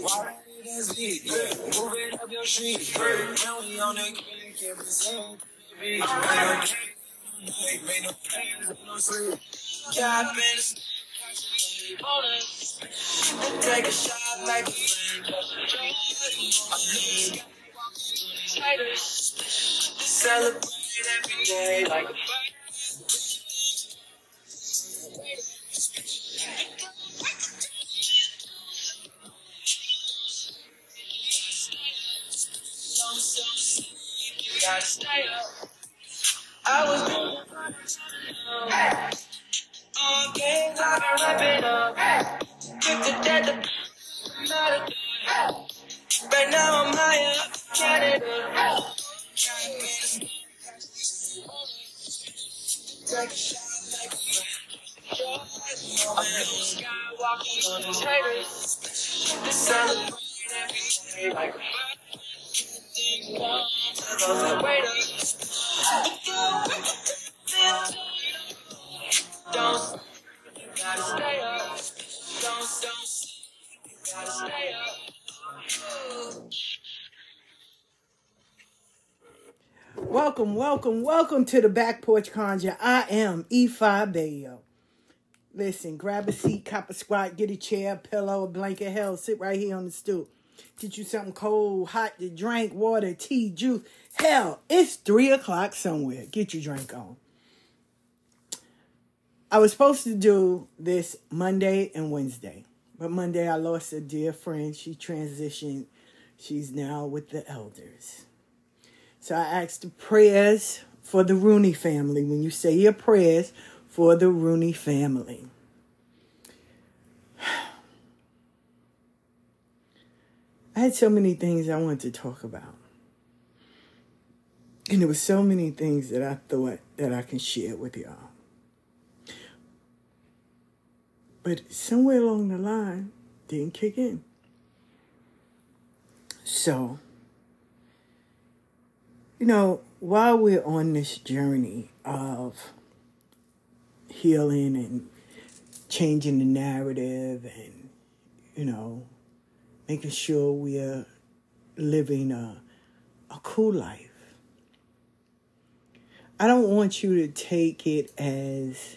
Why up your street. Now we on the can't made no plans, no sleep. Capping, Take a shot like a friend. Celebrate every day like a Gotta stay up. I was all games I've been wrapping up. Kick the dead, the not a Right now I'm high up, Canada. Take a shot like a I'm sky walking on these haters. Celebrate every day like. Welcome, welcome, welcome to the Back Porch Conjure. I am Ifa Bayo. Listen, grab a seat, cop a squat, get a chair, a pillow, a blanket. Hell, sit right here on the stool. Get you something cold, hot to drink, water, tea, juice. Hell, it's three o'clock somewhere. Get your drink on. I was supposed to do this Monday and Wednesday, but Monday I lost a dear friend. She transitioned. She's now with the elders. So I asked the prayers for the Rooney family. When you say your prayers for the Rooney family. I had so many things I wanted to talk about. And there were so many things that I thought that I can share with y'all. But somewhere along the line, didn't kick in. So, you know, while we're on this journey of healing and changing the narrative and, you know, making sure we are living a, a cool life, I don't want you to take it as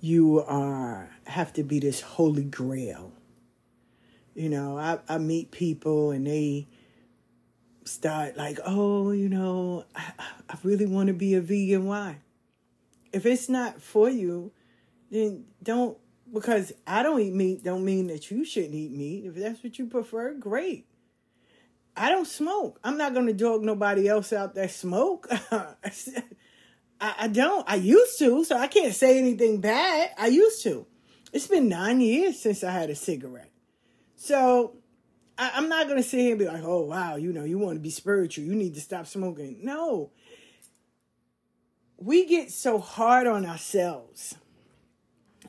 you are have to be this holy grail. You know, I, I meet people and they start like, oh, you know, I, I really want to be a vegan. Why? If it's not for you, then don't because I don't eat meat don't mean that you shouldn't eat meat. If that's what you prefer, great. I don't smoke. I'm not going to dog nobody else out that smoke. I, I don't. I used to, so I can't say anything bad. I used to. It's been nine years since I had a cigarette. So I, am not going to sit here and be like, oh, wow, you know, you want to be spiritual. You need to stop smoking. No. We get so hard on ourselves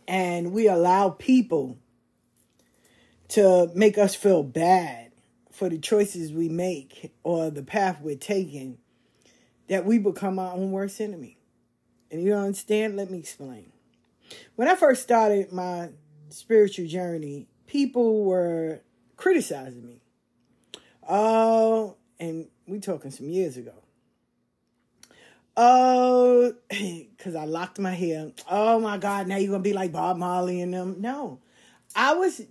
and we allow people to make us feel bad for the choices we make or the path we're taking that we become our own worst enemy. And you don't understand? Let me explain. When I first started my spiritual journey, people were criticizing me. Oh, and we talking some years ago. Oh, because I locked my hair. Oh my God, now you're going to be like Bob Marley and them. No, I was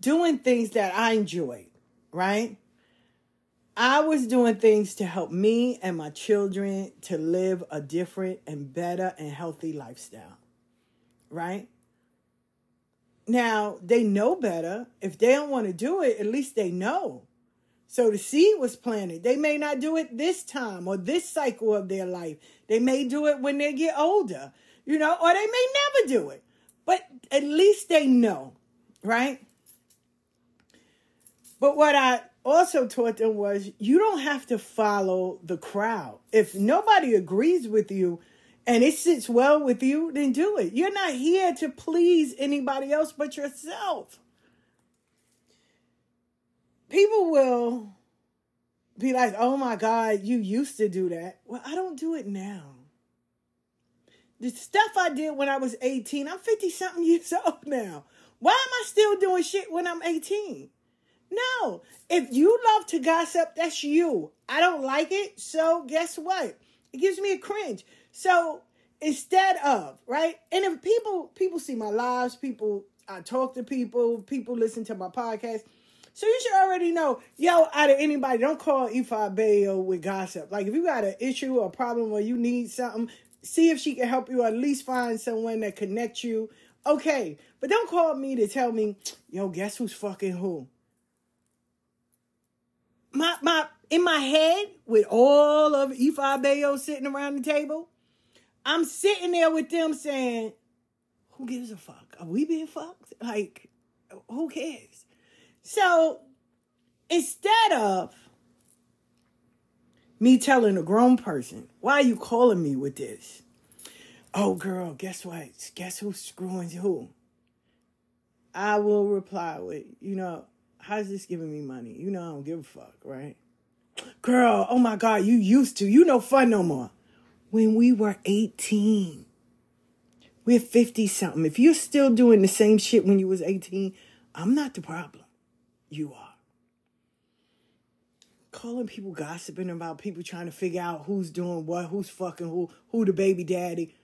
doing things that I enjoyed, right? I was doing things to help me and my children to live a different and better and healthy lifestyle, right? Now, they know better. If they don't want to do it, at least they know. So the seed was planted. They may not do it this time or this cycle of their life. They may do it when they get older, you know, or they may never do it. But at least they know, right? But what I also taught them was you don't have to follow the crowd. If nobody agrees with you and it sits well with you, then do it. You're not here to please anybody else but yourself people will be like, oh my God, you used to do that. Well, I don't do it now. The stuff I did when I was 18, I'm 50 something years old now. Why am I still doing shit when I'm 18? No. If you love to gossip, that's you. I don't like it. So guess what? It gives me a cringe. So instead of, right? And if people people see my lives, people I talk to people, people listen to my podcast so you should already know, yo, out of anybody, don't call Ifa Bayo with gossip. Like if you got an issue or a problem or you need something, see if she can help you or at least find someone that connects you. Okay. But don't call me to tell me, yo, guess who's fucking who? My my in my head with all of Ifa Bayo sitting around the table, I'm sitting there with them saying, Who gives a fuck? Are we being fucked? Like, who cares? So instead of me telling a grown person, why are you calling me with this? Oh, girl, guess what? Guess who's screwing who? I will reply with, you know, how's this giving me money? You know, I don't give a fuck, right? Girl, oh my God, you used to. You no fun no more. When we were 18, we're 50 something. If you're still doing the same shit when you was 18, I'm not the problem you are. Calling people gossiping about people trying to figure out who's doing what, who's fucking who, who the baby daddy.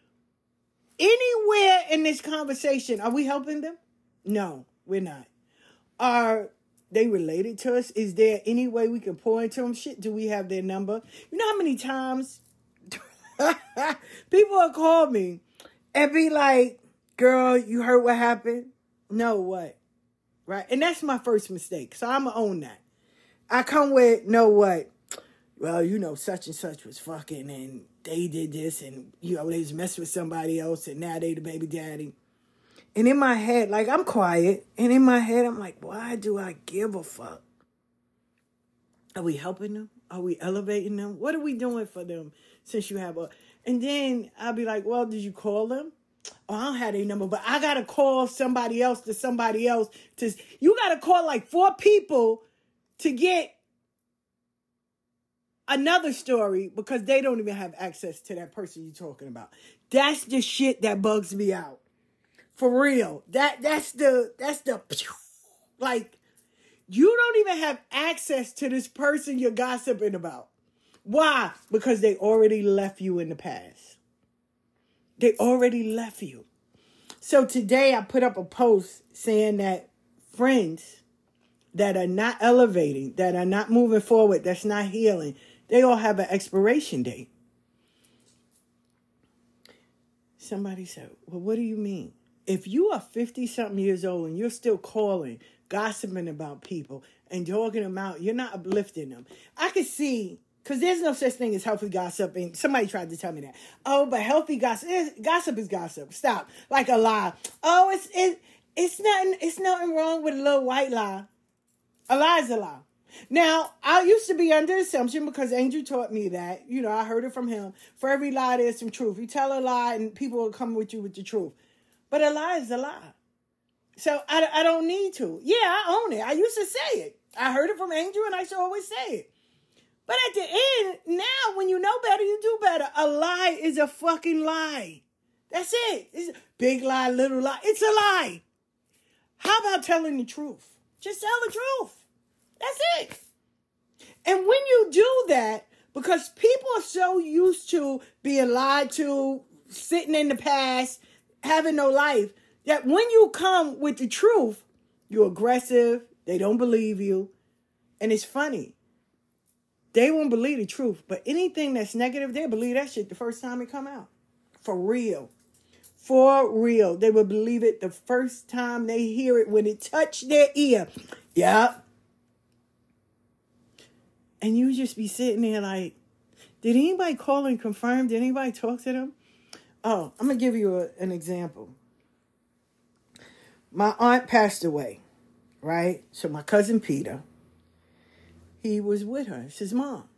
Anywhere in this conversation, are we helping them? No, we're not. Are they related to us? Is there any way we can pour into them? Shit, do we have their number? You know how many times people have called me and be like, girl, you heard what happened? No, what? Right? And that's my first mistake. So I'm gonna own that. I come with know what? Well, you know, such and such was fucking and they did this and you know, they was messing with somebody else and now they the baby daddy. And in my head, like I'm quiet, and in my head I'm like, why do I give a fuck? Are we helping them? Are we elevating them? What are we doing for them since you have a and then I'll be like, well, did you call them? Oh, I don't have a number, but I gotta call somebody else to somebody else to you gotta call like four people to get another story because they don't even have access to that person you're talking about. That's the shit that bugs me out. For real. That that's the that's the like you don't even have access to this person you're gossiping about. Why? Because they already left you in the past. They already left you. So today I put up a post saying that friends that are not elevating, that are not moving forward, that's not healing, they all have an expiration date. Somebody said, Well, what do you mean? if you are 50 something years old and you're still calling, gossiping about people and dogging them out, you're not uplifting them. I can see because there's no such thing as healthy gossip, and somebody tried to tell me that. Oh, but healthy gossip, is gossip is gossip. Stop, like a lie. Oh, it's it, it's nothing. It's nothing wrong with a little white lie. A lie is a lie. Now, I used to be under assumption because Angel taught me that. You know, I heard it from him. For every lie, there's some truth. You tell a lie, and people will come with you with the truth. But a lie is a lie. So I, I don't need to. Yeah, I own it. I used to say it. I heard it from Angel, and I should always say it. But at the end, now when you know better, you do better. A lie is a fucking lie. That's it. It's big lie, little lie. It's a lie. How about telling the truth? Just tell the truth. That's it. And when you do that, because people are so used to being lied to, sitting in the past, having no life, that when you come with the truth, you're aggressive, they don't believe you. And it's funny. They won't believe the truth, but anything that's negative, they believe that shit the first time it come out. For real. For real. They will believe it the first time they hear it when it touched their ear. Yep. And you just be sitting there like, did anybody call and confirm? Did anybody talk to them? Oh, I'm going to give you a, an example. My aunt passed away, right? So my cousin Peter, he was with her. It's his mom,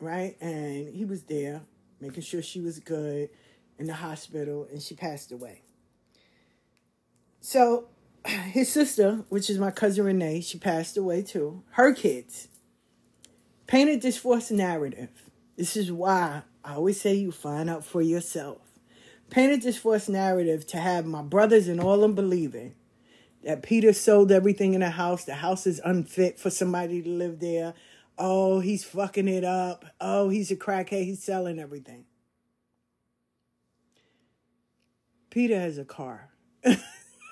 right? And he was there making sure she was good in the hospital, and she passed away. So his sister, which is my cousin Renee, she passed away too. Her kids painted this false narrative. This is why I always say you find out for yourself. Painted this false narrative to have my brothers and all them believing that Peter sold everything in the house. The house is unfit for somebody to live there. Oh, he's fucking it up. Oh, he's a crackhead. He's selling everything. Peter has a car. and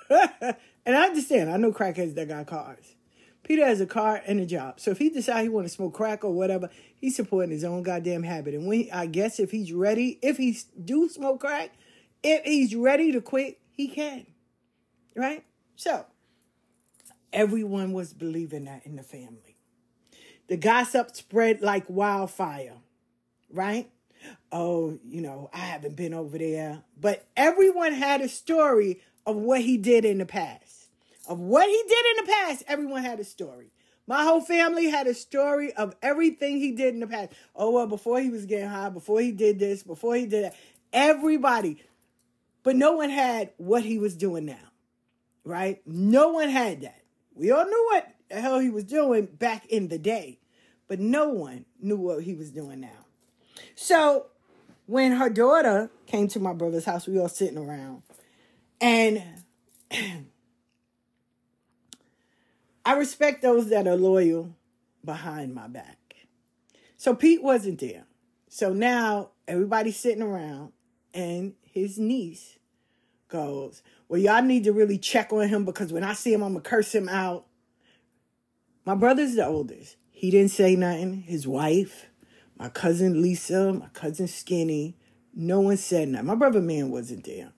I understand. I know crackheads that got cars. Peter has a car and a job. So if he decides he want to smoke crack or whatever, he's supporting his own goddamn habit. And when I guess if he's ready, if he do smoke crack, if he's ready to quit, he can. Right? So everyone was believing that in the family. The gossip spread like wildfire. Right? Oh, you know, I haven't been over there. But everyone had a story of what he did in the past of what he did in the past, everyone had a story. My whole family had a story of everything he did in the past. Oh, well, before he was getting high, before he did this, before he did that. Everybody. But no one had what he was doing now, right? No one had that. We all knew what the hell he was doing back in the day, but no one knew what he was doing now. So when her daughter came to my brother's house, we all sitting around, and I respect those that are loyal behind my back. So Pete wasn't there. So now everybody's sitting around and his niece goes, Well, y'all need to really check on him because when I see him, I'm going to curse him out. My brother's the oldest. He didn't say nothing. His wife, my cousin Lisa, my cousin Skinny, no one said nothing. My brother man wasn't there.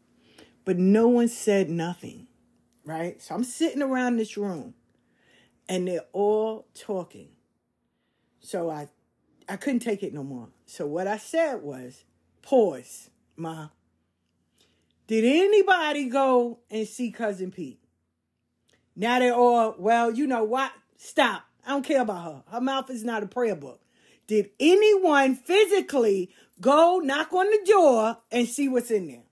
But no one said nothing, right? So I'm sitting around this room and they're all talking. So I I couldn't take it no more. So what I said was, pause, Ma. Did anybody go and see Cousin Pete? Now they're all, well, you know what? Stop. I don't care about her. Her mouth is not a prayer book. Did anyone physically go knock on the door and see what's in there?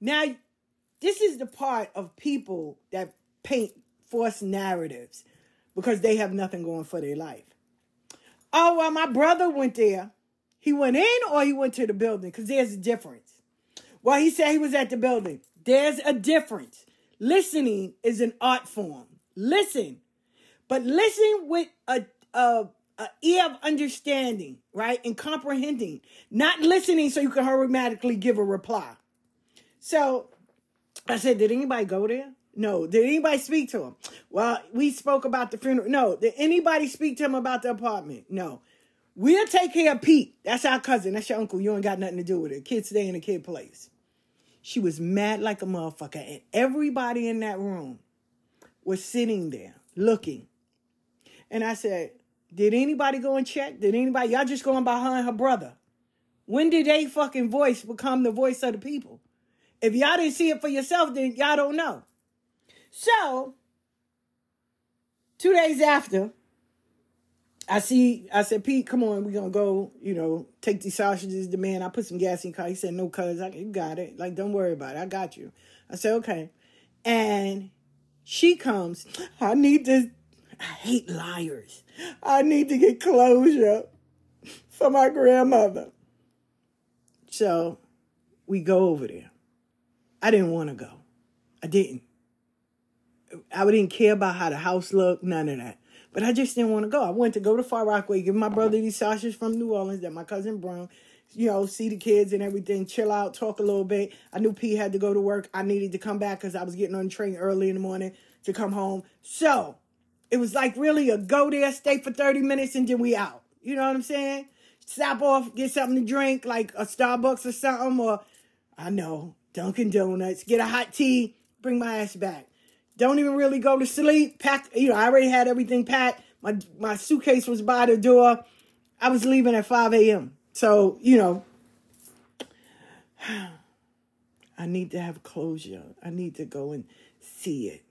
Now, this is the part of people that paint false narratives because they have nothing going for their life. Oh, well, my brother went there. He went in or he went to the building because there's a difference. Well, he said he was at the building. There's a difference. Listening is an art form. Listen, but listen with a, a, a ear of understanding, right? And comprehending, not listening so you can automatically give a reply. So I said, Did anybody go there? No. Did anybody speak to him? Well, we spoke about the funeral. No. Did anybody speak to him about the apartment? No. We'll take care of Pete. That's our cousin. That's your uncle. You ain't got nothing to do with it. Kids stay in the kid place. She was mad like a motherfucker. And everybody in that room was sitting there looking. And I said, Did anybody go and check? Did anybody? Y'all just going by her and her brother. When did they fucking voice become the voice of the people? If y'all didn't see it for yourself, then y'all don't know. So, two days after, I see, I said, Pete, come on, we're gonna go, you know, take these sausages. The man, I put some gas in car. He said, No, cuz, I you got it. Like, don't worry about it. I got you. I said, Okay. And she comes, I need to, I hate liars. I need to get closure for my grandmother. So we go over there. I didn't want to go. I didn't. I didn't care about how the house looked, none of that. But I just didn't want to go. I went to go to Far Rockaway, give my brother these sausages from New Orleans that my cousin Brown, you know, see the kids and everything, chill out, talk a little bit. I knew P had to go to work. I needed to come back because I was getting on the train early in the morning to come home. So it was like really a go there, stay for 30 minutes, and then we out. You know what I'm saying? Stop off, get something to drink, like a Starbucks or something, or I know, Dunkin' Donuts, get a hot tea, bring my ass back. Don't even really go to sleep. Pack, you know, I already had everything packed. My my suitcase was by the door. I was leaving at 5 a.m. So, you know, I need to have closure. I need to go and see it.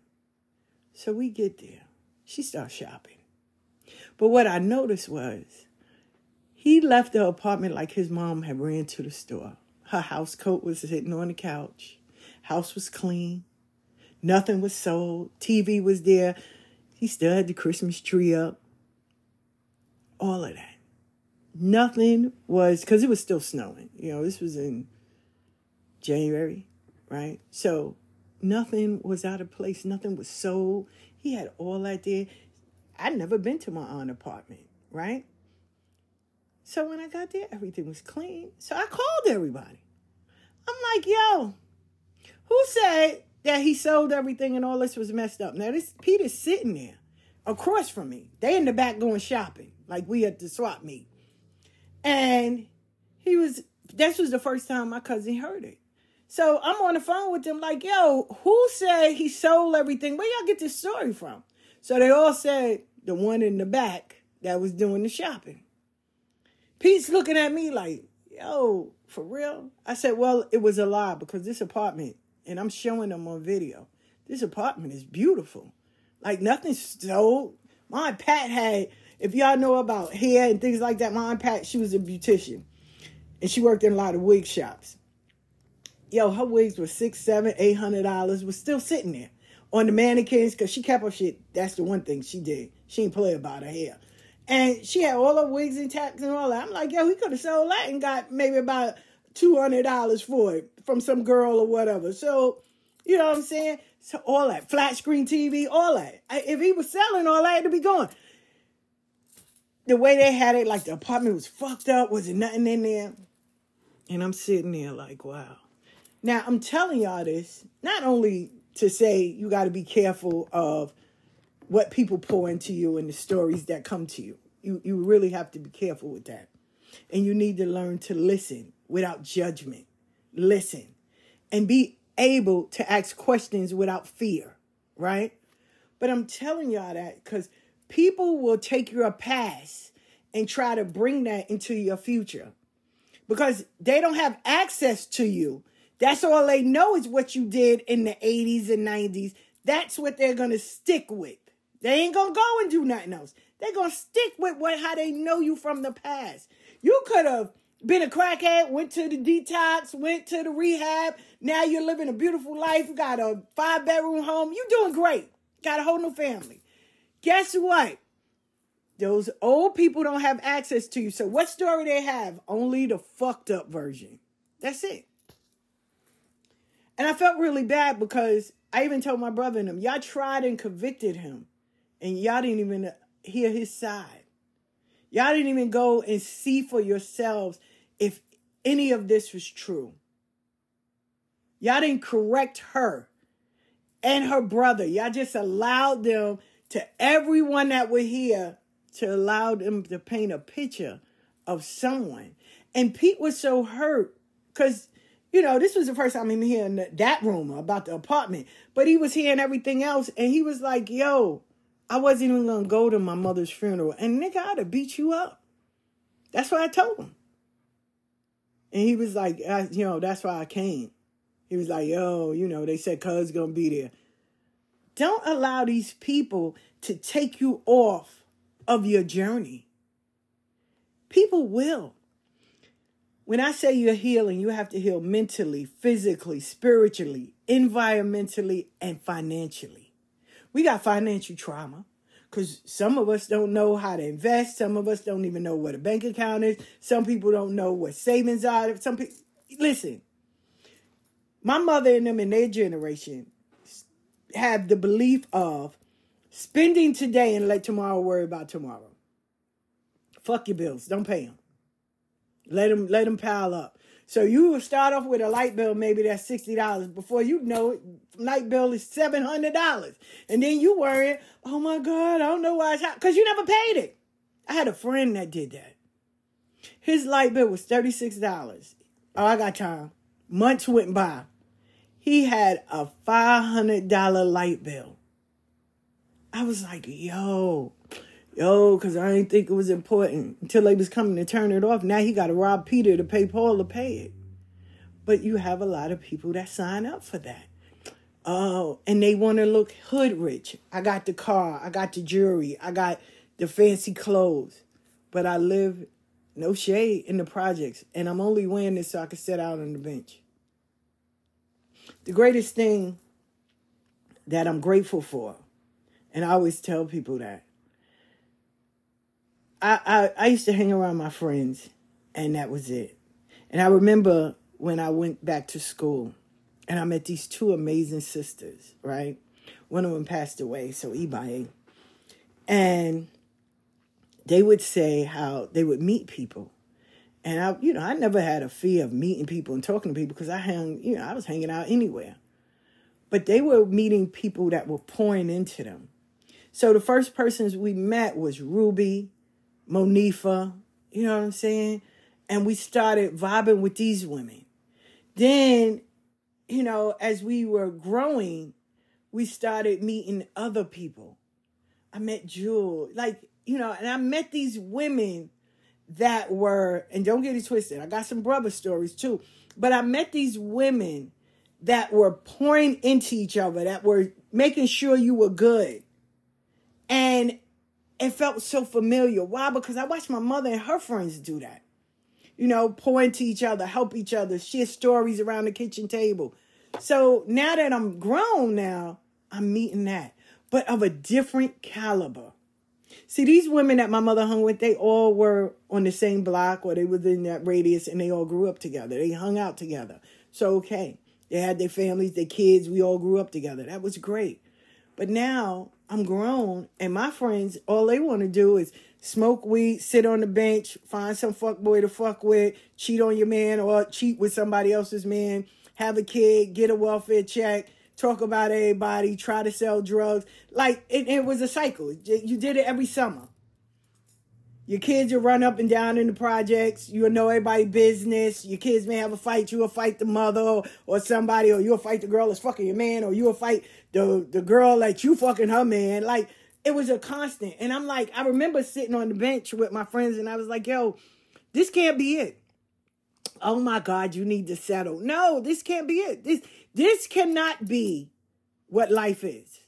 So we get there. She starts shopping. But what I noticed was he left the apartment like his mom had ran to the store. Her house coat was sitting on the couch. House was clean. Nothing was sold. TV was there. He still had the Christmas tree up. All of that. Nothing was, because it was still snowing. You know, this was in January, right? So nothing was out of place. Nothing was sold. He had all that there. I'd never been to my own apartment, right? So when I got there, everything was clean. So I called everybody. I'm like, yo, who said that he sold everything and all this was messed up? Now this Peter's sitting there across from me. They in the back going shopping, like we at the swap meet. And he was this was the first time my cousin heard it. So I'm on the phone with them, like, yo, who said he sold everything? Where y'all get this story from? So they all said the one in the back that was doing the shopping. Pete's looking at me like, yo, for real? I said, well, it was a lie because this apartment, and I'm showing them on video, this apartment is beautiful. Like nothing's sold. My Pat had, if y'all know about hair and things like that, my Pat, she was a beautician. And she worked in a lot of wig shops. Yo, her wigs were six, seven, eight hundred dollars, was still sitting there on the mannequins because she kept her shit. That's the one thing she did. She didn't play about her hair. And she had all her wigs intact and all that. I'm like, yo, he could have sold that and got maybe about $200 for it from some girl or whatever. So, you know what I'm saying? So all that, flat screen TV, all that. If he was selling all that, it'd be gone. The way they had it, like the apartment was fucked up, was it nothing in there? And I'm sitting there like, wow. Now I'm telling y'all this not only to say you got to be careful of what people pour into you and the stories that come to you. You you really have to be careful with that. And you need to learn to listen without judgment. Listen and be able to ask questions without fear, right? But I'm telling y'all that cuz people will take your past and try to bring that into your future. Because they don't have access to you. That's all they know is what you did in the 80s and 90s. That's what they're going to stick with. They ain't gonna go and do nothing else. They're gonna stick with what how they know you from the past. You could have been a crackhead, went to the detox, went to the rehab. Now you're living a beautiful life. You got a five bedroom home. You're doing great. Got a whole new family. Guess what? Those old people don't have access to you. So what story they have? Only the fucked up version. That's it. And I felt really bad because I even told my brother and him, y'all tried and convicted him and y'all didn't even hear his side. Y'all didn't even go and see for yourselves any of this was true. Y'all didn't correct her and her brother. Y'all just allowed them to everyone that were here to allow them to paint a picture of someone. And Pete was so hurt because, you know, this was the first time I'm hearing that rumor about the apartment. But he was hearing everything else, and he was like, "Yo, I wasn't even gonna go to my mother's funeral, and nigga, I'd have beat you up." That's what I told him. And he was like, you know, that's why I came. He was like, yo, you know, they said cuz gonna be there. Don't allow these people to take you off of your journey. People will. When I say you're healing, you have to heal mentally, physically, spiritually, environmentally, and financially. We got financial trauma because some of us don't know how to invest. Some of us don't even know what a bank account is. Some people don't know what savings are. Some people, listen, my mother and them in their generation have the belief of spending today and let tomorrow worry about tomorrow. Fuck your bills. Don't pay them. Let them, let them pile up. So you will start off with a light bill, maybe that's sixty dollars. Before you know it, light bill is seven hundred dollars, and then you worry, oh my god, I don't know why it's hot because you never paid it. I had a friend that did that. His light bill was thirty six dollars. Oh, I got time. Months went by. He had a five hundred dollar light bill. I was like, yo, yo, because I didn't think it was important until they was coming to turn it off. Now he got to rob Peter to pay Paul to pay it. But you have a lot of people that sign up for that. Oh, and they want to look hood rich. I got the car, I got the jewelry, I got the fancy clothes, but I live no shade in the projects, and I'm only wearing this so I can sit out on the bench. The greatest thing that I'm grateful for, and I always tell people that I, I, I used to hang around my friends, and that was it. And I remember when I went back to school, and I met these two amazing sisters. Right, one of them passed away, so Ibaye, and they would say how they would meet people. And I, you know, I never had a fear of meeting people and talking to people because I hung, you know, I was hanging out anywhere. But they were meeting people that were pouring into them. So the first persons we met was Ruby, Monifa, you know what I'm saying? And we started vibing with these women. Then, you know, as we were growing, we started meeting other people. I met Jewel, like, you know, and I met these women that were, and don't get it twisted, I got some brother stories too, but I met these women that were pouring into each other, that were making sure you were good. And it felt so familiar. Why? Because I watched my mother and her friends do that. You know, pour into each other, help each other, share stories around the kitchen table. So now that I'm grown now, I'm meeting that, but of a different caliber. See, these women that my mother hung with, they all were on the same block or they were in that radius and they all grew up together. They hung out together. So, okay. They had their families, their kids. We all grew up together. That was great. But now I'm grown, and my friends, all they want to do is smoke weed, sit on the bench, find some fuck boy to fuck with, cheat on your man, or cheat with somebody else's man, have a kid, get a welfare check, talk about everybody, try to sell drugs. Like it, it was a cycle. You did it every summer. Your kids will run up and down in the projects. You'll know everybody's business. Your kids may have a fight. You'll fight the mother or, or somebody, or you'll fight the girl that's fucking your man, or you'll fight the, the girl that you fucking her man. Like, it was a constant. And I'm like, I remember sitting on the bench with my friends and I was like, yo, this can't be it. Oh my God, you need to settle. No, this can't be it. This this cannot be what life is.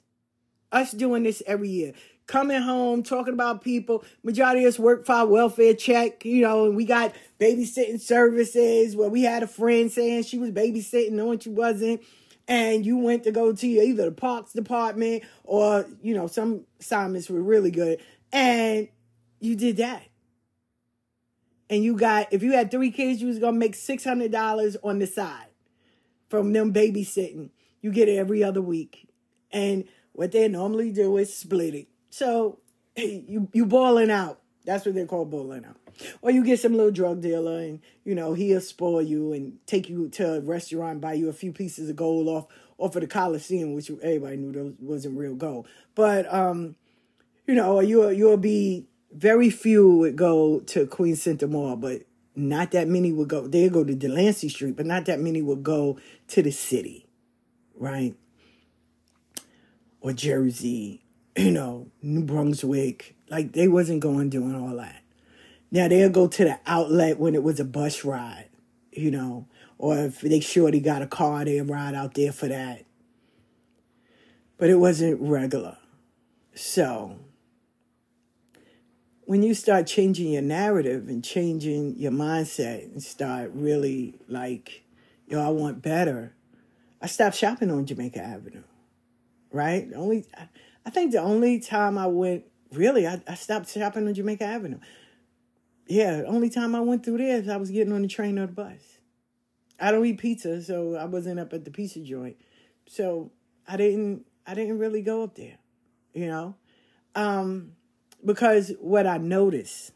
Us doing this every year coming home, talking about people. Majority of us work for our welfare check, you know, and we got babysitting services where we had a friend saying she was babysitting, knowing she wasn't. And you went to go to either the parks department or, you know, some assignments were really good. And you did that. And you got, if you had three kids, you was going to make $600 on the side from them babysitting. You get it every other week. And what they normally do is split it. So you you balling out. That's what they call balling out. Or you get some little drug dealer and you know he'll spoil you and take you to a restaurant, buy you a few pieces of gold off off of the Coliseum, which everybody knew those wasn't real gold. But um, you know, you'll you'll be very few would go to Queens Center Mall, but not that many would go. They go to Delancey Street, but not that many would go to the city, right? Or Jersey, you know, New Brunswick. Like they wasn't going doing all that. Now they'll go to the outlet when it was a bus ride, you know, or if they surely got a car, they'll ride out there for that. But it wasn't regular. So when you start changing your narrative and changing your mindset and start really like, yo, I want better, I stopped shopping on Jamaica Avenue. Right? The only I think the only time I went really I, I stopped shopping on Jamaica Avenue. Yeah, the only time I went through there is I was getting on the train or the bus. I don't eat pizza, so I wasn't up at the pizza joint. So I didn't I didn't really go up there, you know? Um because what I noticed,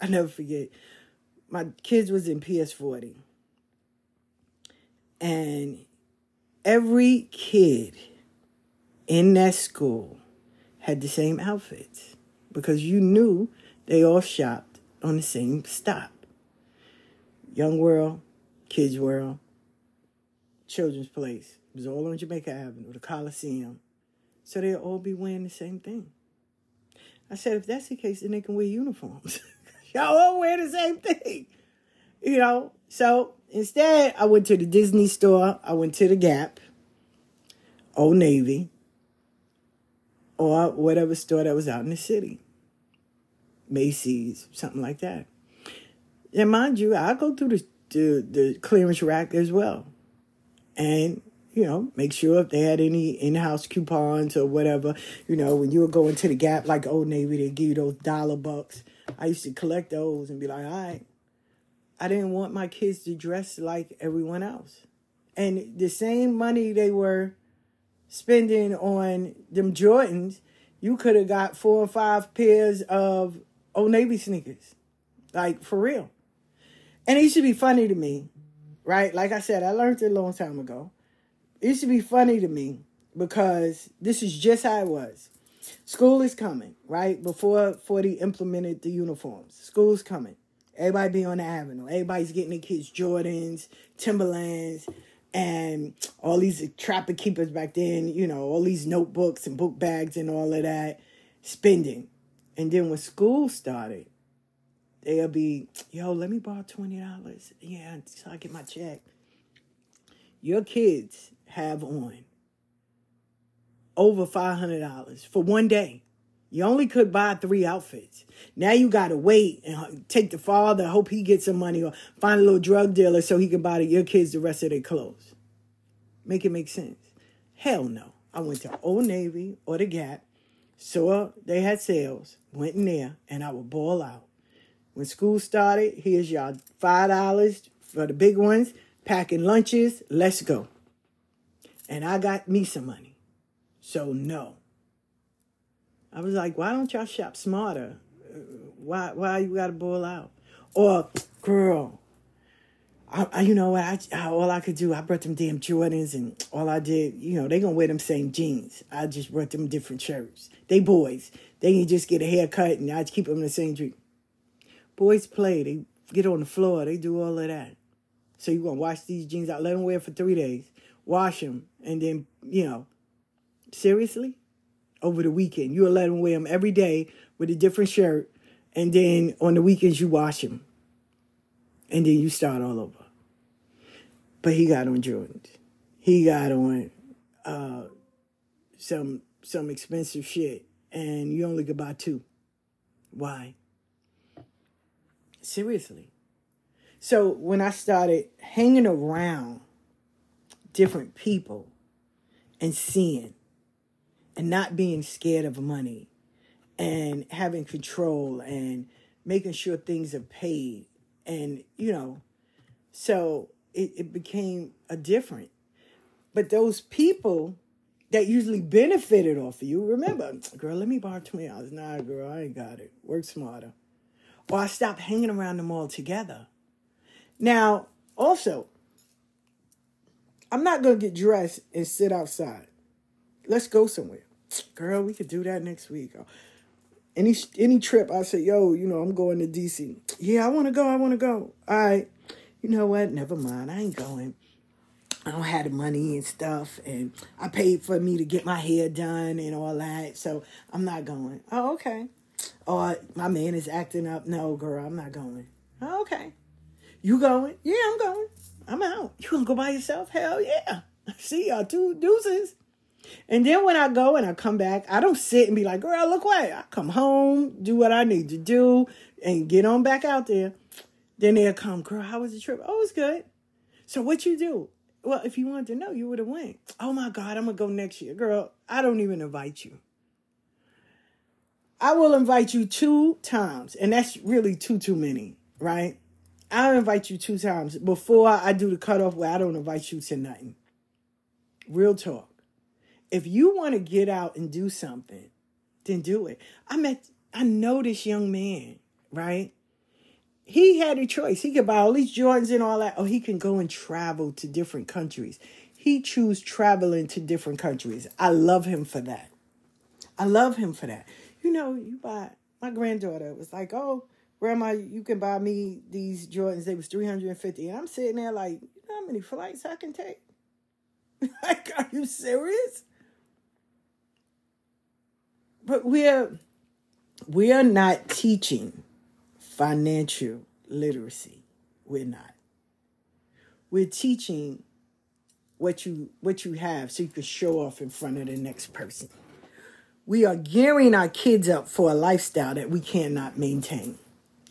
I never forget, my kids was in PS40. And every kid in that school had the same outfits because you knew they all shopped on the same stop. Young World, Kids World, Children's Place. It was all on Jamaica Avenue, the Coliseum. So they'll all be wearing the same thing. I said, if that's the case, then they can wear uniforms. Y'all all wear the same thing. You know? So instead, I went to the Disney store. I went to the Gap, Old Navy, or whatever store that was out in the city. Macy's, something like that. And mind you, I go through the, the, the clearance rack as well. And you know, make sure if they had any in-house coupons or whatever. You know, when you were going to the Gap, like Old Navy, they give you those dollar bucks. I used to collect those and be like, all right. I didn't want my kids to dress like everyone else. And the same money they were spending on them Jordans, you could have got four or five pairs of Old Navy sneakers. Like, for real. And it used to be funny to me, right? Like I said, I learned it a long time ago it used to be funny to me because this is just how it was. School is coming, right? Before 40 implemented the uniforms. School's coming. Everybody be on the avenue. Everybody's getting their kids Jordans, Timberlands, and all these trapper keepers back then, you know, all these notebooks and book bags and all of that spending. And then when school started, they'll be, yo, let me borrow $20. Yeah, so I get my check. Your kids have on over $500 for one day. You only could buy three outfits. Now you got to wait and uh, take the father, hope he gets some money, or find a little drug dealer so he can buy your kids the rest of their clothes. Make it make sense. Hell no. I went to Old Navy or the Gap, saw they had sales, went in there, and I would ball out. When school started, here's y'all $5 for the big ones, packing lunches, let's go and I got me some money. So no. I was like, why don't y'all shop smarter? Why why you gotta boil out? Or girl, I, I, you know what? I, I, all I could do, I brought them damn Jordans, and all I did, you know, they gonna wear them same jeans. I just brought them different shirts. They boys. They can just get a haircut, and I keep them in the same drink. Boys play. They get on the floor. They do all of that. So you gonna wash these jeans out? Let them wear for three days wash them, and then, you know, seriously? Over the weekend. You'll let him wear them every day with a different shirt, and then on the weekends you wash him, And then you start all over. But he got on Jordans. He got on uh, some some expensive shit, and you only could buy two. Why? Seriously. So when I started hanging around different people and seeing and not being scared of money and having control and making sure things are paid and you know so it, it became a different. But those people that usually benefited off of you remember girl let me borrow 20 dollars. Nah girl i ain't got it. Work smarter. Or i stopped hanging around them all together now also I'm not going to get dressed and sit outside. Let's go somewhere. Girl, we could do that next week. Any any trip, I say, yo, you know, I'm going to DC. Yeah, I want to go. I want to go. All right. You know what? Never mind. I ain't going. I don't have the money and stuff, and I paid for me to get my hair done and all that, so I'm not going. Oh, okay. Oh, or my man is acting up. No, girl, I'm not going. Oh, okay. You going? Yeah, I'm going. I'm out. You gonna go by yourself? Hell yeah. See y'all two deuces. And then when I go and I come back, I don't sit and be like, girl, look what I come home, do what I need to do, and get on back out there. Then they'll come, girl, how was the trip? Oh, it's good. So what you do? Well, if you wanted to know, you would have went. Oh my God, I'm gonna go next year. Girl, I don't even invite you. I will invite you two times, and that's really too too many, right? I'll invite you two times before I do the cutoff where I don't invite you to nothing. Real talk. If you want to get out and do something, then do it. I met, I know this young man, right? He had a choice. He could buy all these Jordans and all that, or he can go and travel to different countries. He choose traveling to different countries. I love him for that. I love him for that. You know, you buy my granddaughter was like, "Oh, grandma, you can buy me these Jordans. They was 350. And I'm sitting there like, you know how many flights I can take? like, are you serious? But we're we're not teaching financial literacy. We're not. We're teaching what you what you have so you can show off in front of the next person. We are gearing our kids up for a lifestyle that we cannot maintain.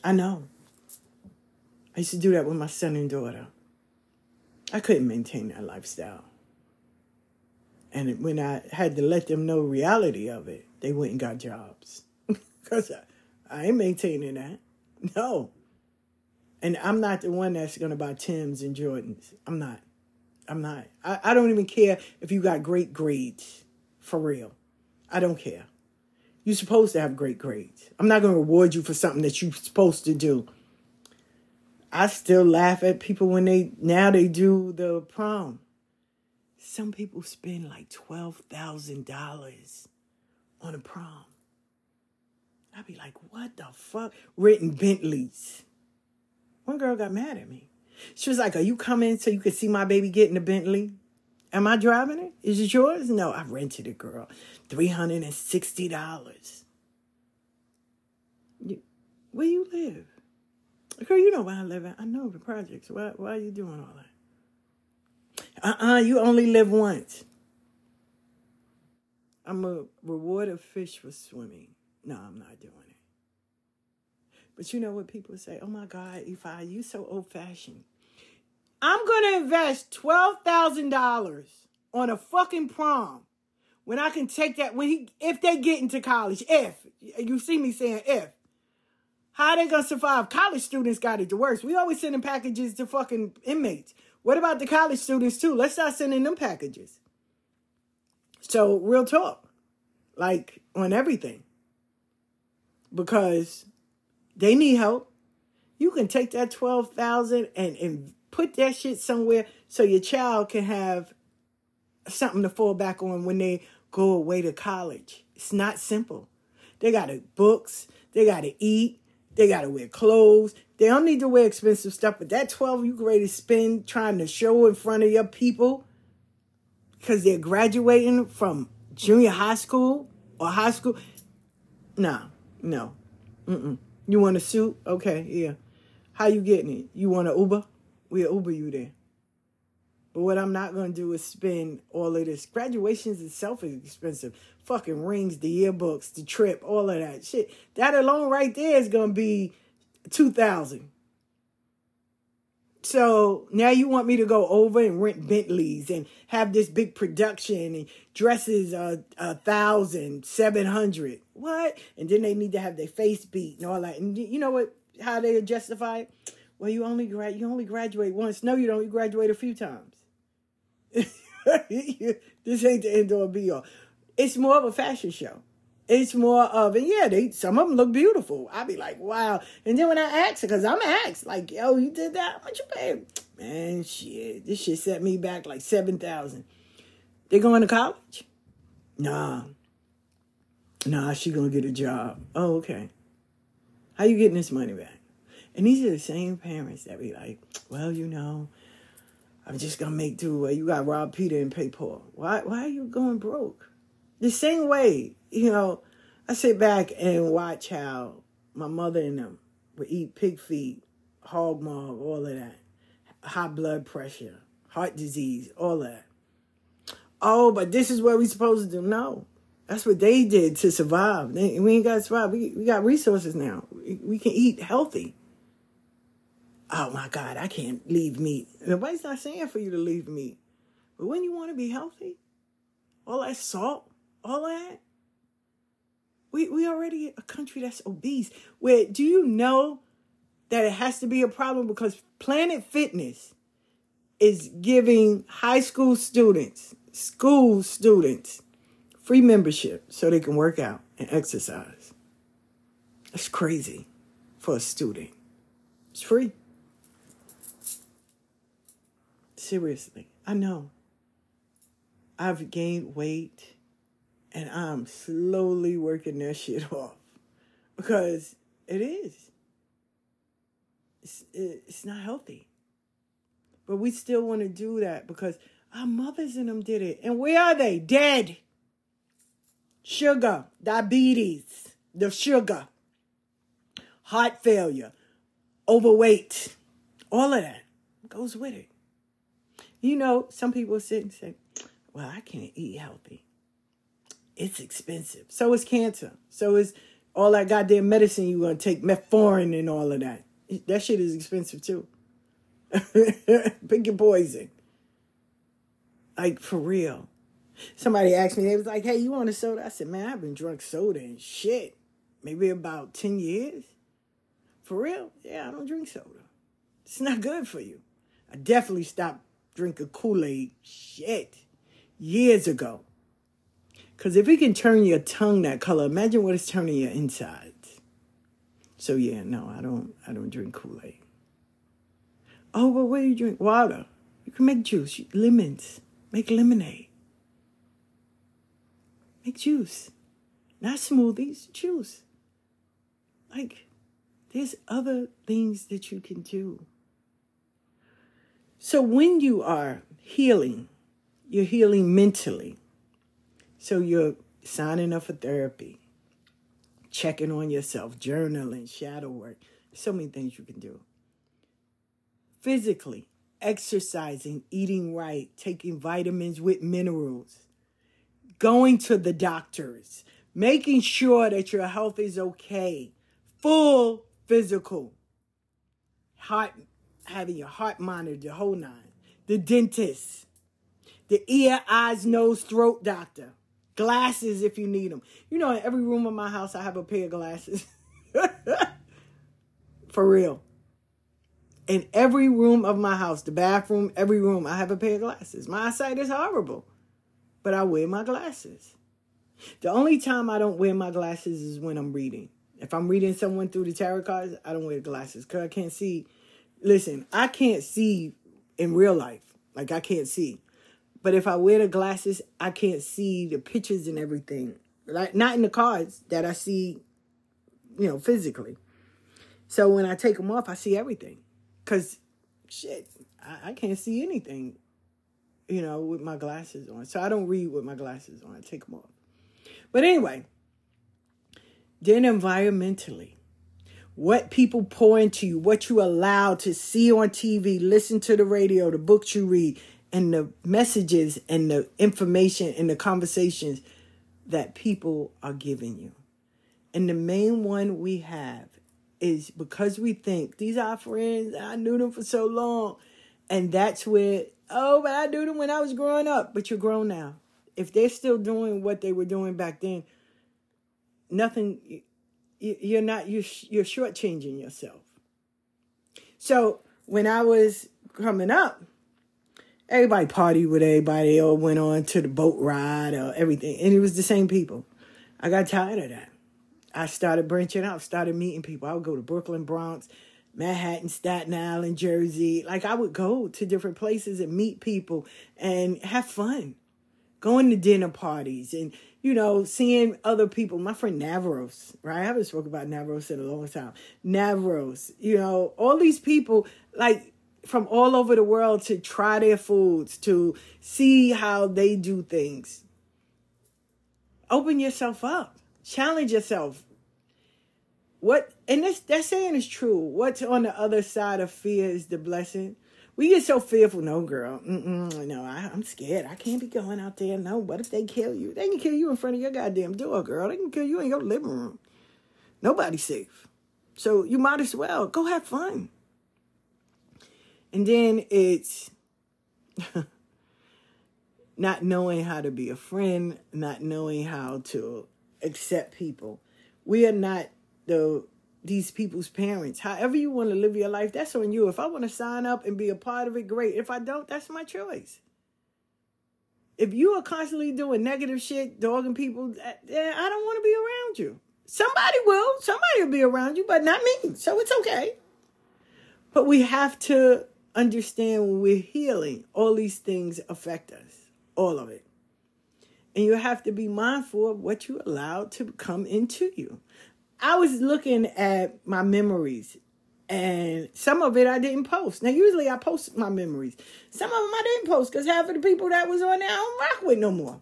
I know. I used to do that with my son and daughter. I couldn't maintain that lifestyle. And when I had to let them know reality of it, they went and got jobs. Because I, I ain't maintaining that. No. And I'm not the one that's going to buy Timbs and Jordans. I'm not. I'm not. I, I don't even care if you got great grades. For real. I don't care. You're supposed to have great grades. I'm not going to reward you for something that you're supposed to do. I still laugh at people when they now they do the prom. Some people spend like twelve thousand dollars on a prom. I'd be like, what the fuck? Written Bentleys. One girl got mad at me. She was like, Are you coming so you could see my baby getting a Bentley? Am I driving it? Is it yours? No, I rented it, girl. $360. where you live? Girl, you know where I live at. I know the projects. Why, why are you doing all that? Uh-uh, you only live once. I'm a reward a fish for swimming. No, I'm not doing it. But you know what people say? Oh my God, Ifa, you so old fashioned. I'm gonna invest twelve thousand dollars on a fucking prom when I can take that when he if they get into college. If you see me saying if. How they gonna survive? College students got it the worst. We always sending packages to fucking inmates. What about the college students too? Let's start sending them packages. So real talk, like on everything, because they need help. You can take that twelve thousand and and put that shit somewhere so your child can have something to fall back on when they go away to college. It's not simple. They got to books, they got to eat, they got to wear clothes. They don't need to wear expensive stuff, but that 12 you ready to spend trying to show in front of your people because they're graduating from junior high school or high school. No, no. Mm-mm. You want a suit? Okay, yeah. How you getting it? You want an Uber? We'll Uber you there. But what I'm not going to do is spend all of this. Graduations itself is expensive. Fucking rings, the yearbooks, the trip, all of that shit. That alone right there is going to be 2000 so now you want me to go over and rent Bentleys and have this big production and dresses a, a thousand, seven hundred. What? And then they need to have their face beat and all that. And you know what? How they justify it? Well, you only grad you only graduate once. No, you don't. You graduate a few times. this ain't the end all be all. It's more of a fashion show. It's more of, and yeah, they some of them look beautiful. I'd be like, wow. And then when I ask, because I'm asked, like, yo, you did that? How much you pay? Man, shit, this shit set me back like seven thousand. They going to college? Nah. Nah, she gonna get a job. Oh, okay. How you getting this money back? And these are the same parents that be like, well, you know, I'm just gonna make do. You got Rob Peter and pay Paul. Why? Why are you going broke? The same way, you know. I sit back and watch how my mother and them would eat pig feet, hog maw, all of that, high blood pressure, heart disease, all that. Oh, but this is what we supposed to do. No, that's what they did to survive. They, we ain't got to survive. We, we got resources now. We, we can eat healthy. Oh my God, I can't leave meat. Nobody's not saying for you to leave meat. But when you want to be healthy, all that salt, all that, we we already a country that's obese. Where do you know that it has to be a problem because Planet Fitness is giving high school students, school students, free membership so they can work out and exercise. That's crazy for a student. It's free. Seriously, I know. I've gained weight and I'm slowly working that shit off because it is. It's, it's not healthy. But we still want to do that because our mothers and them did it. And where are they? Dead. Sugar, diabetes, the sugar, heart failure, overweight, all of that goes with it. You know, some people sit and say, well, I can't eat healthy it's expensive. So is cancer. So is all that goddamn medicine you gonna take, metformin and all of that. That shit is expensive too. Pick your poison. Like for real. Somebody asked me, they was like, hey, you want a soda? I said, man, I've been drunk soda and shit. Maybe about 10 years. For real? Yeah, I don't drink soda. It's not good for you. I definitely stopped drinking Kool-Aid shit years ago. Because if it can turn your tongue that color, imagine what it's turning your insides. So yeah, no, I don't. I don't drink Kool Aid. Oh, but what do you drink? Water. You can make juice. Lemons. Make lemonade. Make juice. Not smoothies, juice. Like, there's other things that you can do. So when you are healing, you're healing mentally. So you're signing up for therapy, checking on yourself, journaling, shadow work. So many things you can do. Physically, exercising, eating right, taking vitamins with minerals, going to the doctors, making sure that your health is okay, full physical, heart, having your heart monitored, the whole nine, the dentist, the ear, eyes, nose, throat doctor, Glasses if you need them. You know, in every room of my house, I have a pair of glasses. For real. In every room of my house, the bathroom, every room, I have a pair of glasses. My eyesight is horrible, but I wear my glasses. The only time I don't wear my glasses is when I'm reading. If I'm reading someone through the tarot cards, I don't wear glasses because I can't see. Listen, I can't see in real life. Like I can't see. But if I wear the glasses, I can't see the pictures and everything. Like not in the cards that I see, you know, physically. So when I take them off, I see everything. Cause shit, I, I can't see anything, you know, with my glasses on. So I don't read with my glasses on. I take them off. But anyway, then environmentally, what people pour into you, what you allow to see on TV, listen to the radio, the books you read, and the messages and the information and the conversations that people are giving you. And the main one we have is because we think these are friends, I knew them for so long. And that's where, oh, but I knew them when I was growing up. But you're grown now. If they're still doing what they were doing back then, nothing, you're not, you're, you're shortchanging yourself. So when I was coming up, everybody partied with everybody or went on to the boat ride or everything. And it was the same people. I got tired of that. I started branching out, started meeting people. I would go to Brooklyn, Bronx, Manhattan, Staten Island, Jersey. Like I would go to different places and meet people and have fun. going to dinner parties and you know seeing other people my friend navros right i haven't spoken about navros in a long time navros you know all these people like from all over the world to try their foods to see how they do things open yourself up challenge yourself what and this that saying is true what's on the other side of fear is the blessing we get so fearful. No, girl. Mm-mm, no, I, I'm scared. I can't be going out there. No, what if they kill you? They can kill you in front of your goddamn door, girl. They can kill you in your living room. Nobody's safe. So you might as well go have fun. And then it's not knowing how to be a friend, not knowing how to accept people. We are not the these people's parents. However you want to live your life, that's on you. If I want to sign up and be a part of it, great. If I don't, that's my choice. If you are constantly doing negative shit, dogging people, eh, I don't want to be around you. Somebody will. Somebody will be around you, but not me. So it's okay. But we have to understand when we're healing, all these things affect us. All of it. And you have to be mindful of what you allow to come into you. I was looking at my memories and some of it I didn't post. Now, usually I post my memories. Some of them I didn't post because half of the people that was on there I don't rock with no more.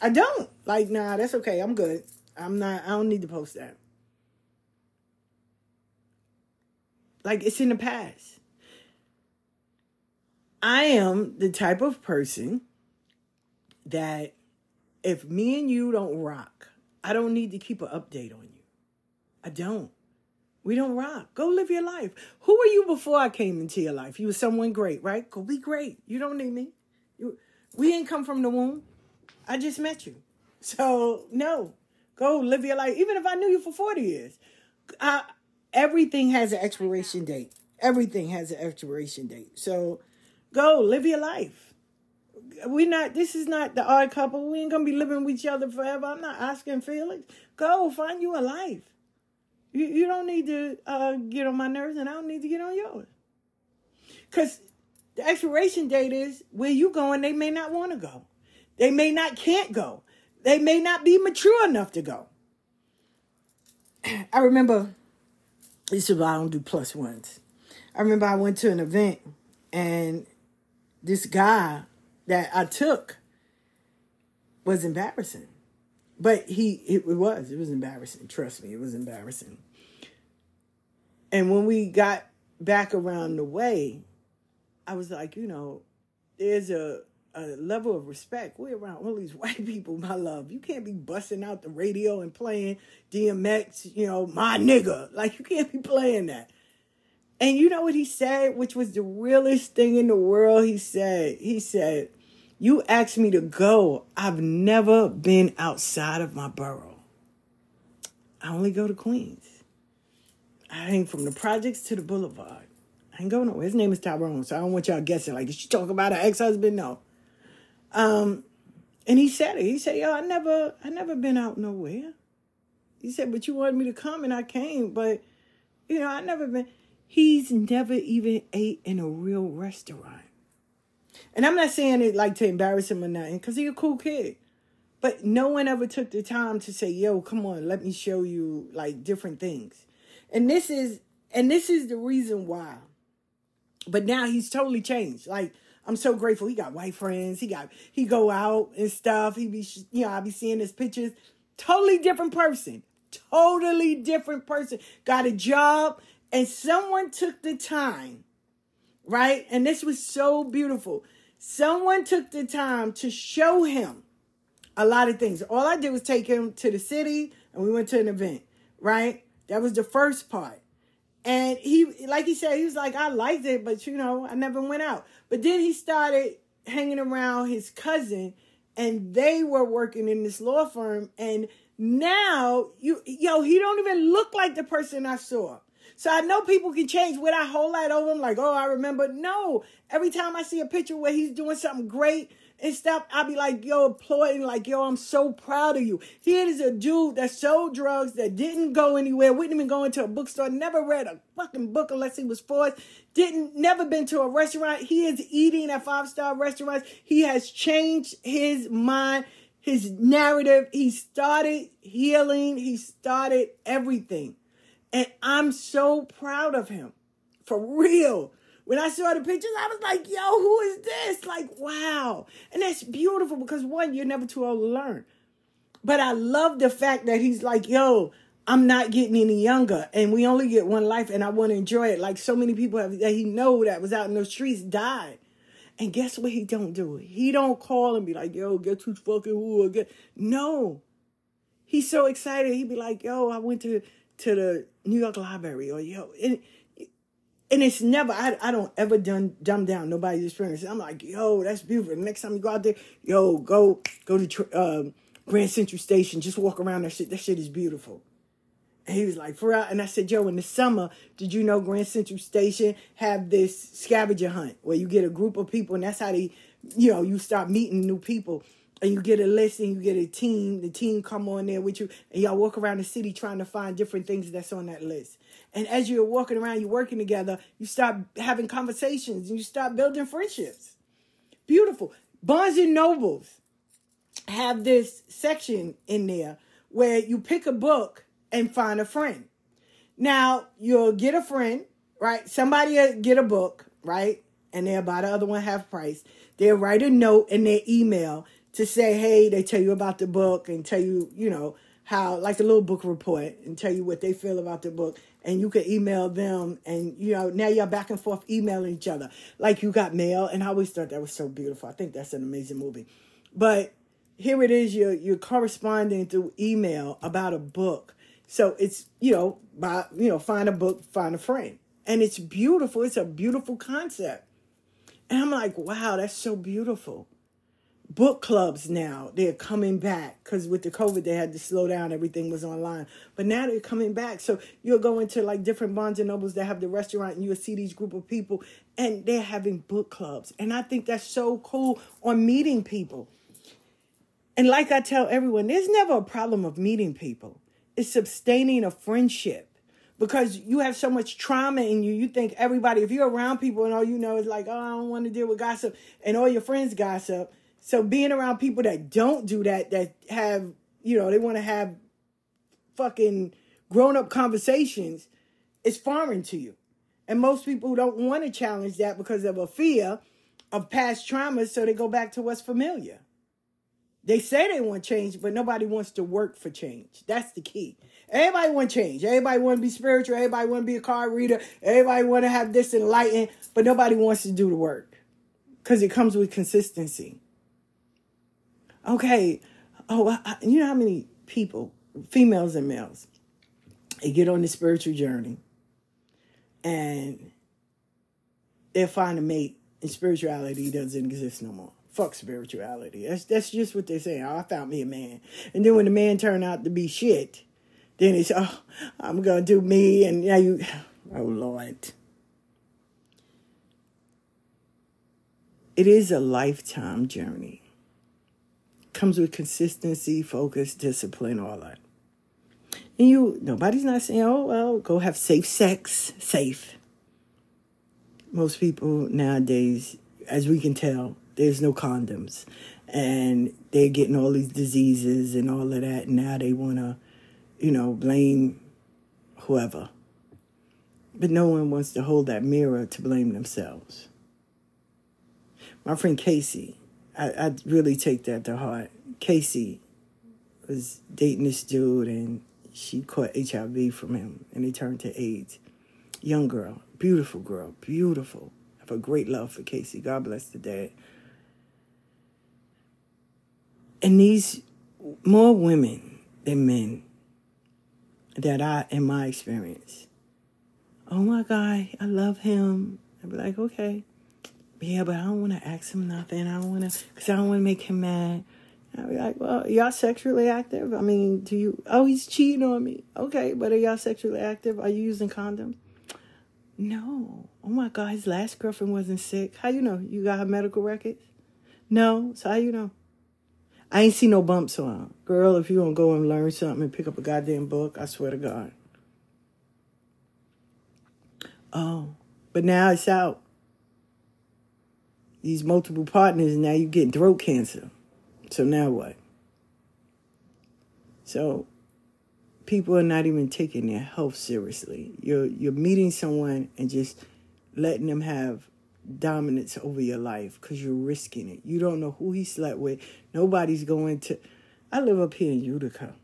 I don't. Like, nah, that's okay. I'm good. I'm not, I don't need to post that. Like, it's in the past. I am the type of person that if me and you don't rock, I don't need to keep an update on you. I don't. We don't rock. Go live your life. Who were you before I came into your life? You were someone great, right? Go be great. You don't need me. You, we ain't come from the womb. I just met you. So, no. Go live your life. Even if I knew you for 40 years. I, everything has an expiration date. Everything has an expiration date. So, go live your life. We not. This is not the odd couple. We ain't gonna be living with each other forever. I'm not asking Felix. Go find you a life. You, you don't need to uh, get on my nerves, and I don't need to get on yours. Because the expiration date is where you going, they may not want to go. They may not can't go. They may not be mature enough to go. I remember, this is why I don't do plus ones. I remember I went to an event and this guy that I took was embarrassing. But he, it was, it was embarrassing. Trust me, it was embarrassing. And when we got back around the way, I was like, you know, there's a, a level of respect. We're around all these white people, my love. You can't be busting out the radio and playing DMX, you know, my nigga. Like, you can't be playing that. And you know what he said, which was the realest thing in the world? He said, he said, you asked me to go. I've never been outside of my borough. I only go to Queens. I hang from the projects to the boulevard. I ain't going nowhere. His name is Tyrone, so I don't want y'all guessing. Like, did she talk about her ex-husband? No. Um, and he said it. He said, "Yo, I never, I never been out nowhere." He said, "But you wanted me to come, and I came. But, you know, I never been." He's never even ate in a real restaurant. And I'm not saying it like to embarrass him or nothing, because he's a cool kid. But no one ever took the time to say, yo, come on, let me show you like different things. And this is and this is the reason why. But now he's totally changed. Like I'm so grateful. He got white friends. He got he go out and stuff. He be you know I be seeing his pictures. Totally different person. Totally different person. Got a job and someone took the time, right? And this was so beautiful. Someone took the time to show him a lot of things. All I did was take him to the city and we went to an event, right? That was the first part. And he, like he said, he was like, I liked it, but you know, I never went out. But then he started hanging around his cousin and they were working in this law firm. And now you, yo, he don't even look like the person I saw. So I know people can change. Would I whole lot over them, like, oh, I remember? No. Every time I see a picture where he's doing something great and stuff, I'll be like, yo, applauding, like, yo, I'm so proud of you. Here is a dude that sold drugs, that didn't go anywhere, wouldn't even go into a bookstore, never read a fucking book unless he was forced, didn't, never been to a restaurant. He is eating at five star restaurants. He has changed his mind, his narrative. He started healing, he started everything. And I'm so proud of him. For real. When I saw the pictures, I was like, yo, who is this? Like, wow. And that's beautiful because one, you're never too old to learn. But I love the fact that he's like, yo, I'm not getting any younger and we only get one life and I want to enjoy it. Like so many people have, that he know that was out in the streets died. And guess what he don't do? He don't call and be like, yo, guess who's fucking who again. No. He's so excited. He'd be like, yo, I went to, to the New York Library or yo. And and it's never I, I don't ever done dumb down nobody's experience. I'm like, yo, that's beautiful. The next time you go out there, yo, go go to um, Grand Central Station, just walk around that shit. That shit is beautiful. And he was like, for real. And I said, yo, in the summer, did you know Grand Central Station have this scavenger hunt where you get a group of people and that's how they, you know, you start meeting new people and you get a list and you get a team. The team come on there with you, and y'all walk around the city trying to find different things that's on that list. And as you're walking around, you're working together, you start having conversations and you start building friendships. Beautiful. Barnes and Nobles have this section in there where you pick a book and find a friend. Now you'll get a friend, right? Somebody get a book, right? And they'll buy the other one half price. They'll write a note in their email to say, hey, they tell you about the book and tell you, you know, how, like a little book report and tell you what they feel about the book. And you can email them and, you know, now you're back and forth emailing each other. Like you got mail. And I always thought that was so beautiful. I think that's an amazing movie. But here it is, you're, you're corresponding through email about a book. So it's, you know, by, you know, find a book, find a friend. And it's beautiful. It's a beautiful concept. And I'm like, wow, that's so beautiful book clubs now they're coming back because with the covid they had to slow down everything was online. But now they're coming back. So you'll go into like different barnes and nobles that have the restaurant and you'll see these group of people and they're having book clubs. And i think that's so cool on meeting people. And like i tell everyone there's never a problem of meeting people. It's sustaining a friendship. Because you have so much trauma in you. You think everybody, if you're around people and all you know is like, oh, I don't want to deal with gossip, and all your friends gossip, so being around people that don't do that, that have, you know, they want to have fucking grown up conversations, is foreign to you. And most people don't want to challenge that because of a fear of past traumas, so they go back to what's familiar. They say they want change, but nobody wants to work for change. That's the key. Everybody want change. Everybody want to be spiritual. Everybody want to be a card reader. Everybody want to have this enlightened, but nobody wants to do the work because it comes with consistency okay, oh, I, you know how many people, females and males, they get on the spiritual journey and they'll find a mate and spirituality doesn't exist no more. Fuck spirituality. That's that's just what they're saying. Oh, I found me a man. And then when the man turned out to be shit, then it's oh, I'm gonna do me and now you oh Lord. It is a lifetime journey comes with consistency, focus, discipline, all that. And you, nobody's not saying, oh, well, go have safe sex, safe. Most people nowadays, as we can tell, there's no condoms. And they're getting all these diseases and all of that. And now they want to, you know, blame whoever. But no one wants to hold that mirror to blame themselves. My friend Casey, I, I really take that to heart. Casey was dating this dude and she caught HIV from him and he turned to AIDS. Young girl, beautiful girl, beautiful. I have a great love for Casey. God bless the dad. And these more women than men that I, in my experience, oh my God, I love him. I'd be like, okay yeah, but I don't want to ask him nothing. I don't want to, because I don't want to make him mad. I'd be like, well, y'all sexually active? I mean, do you, oh, he's cheating on me. Okay, but are y'all sexually active? Are you using condoms? No. Oh my God, his last girlfriend wasn't sick. How you know? You got her medical records? No. So how you know? I ain't see no bumps on. Girl, if you don't go and learn something and pick up a goddamn book, I swear to God. Oh, but now it's out. These multiple partners, now you getting throat cancer. So now what? So people are not even taking their health seriously. You're you're meeting someone and just letting them have dominance over your life because you're risking it. You don't know who he slept with. Nobody's going to. I live up here in Utica.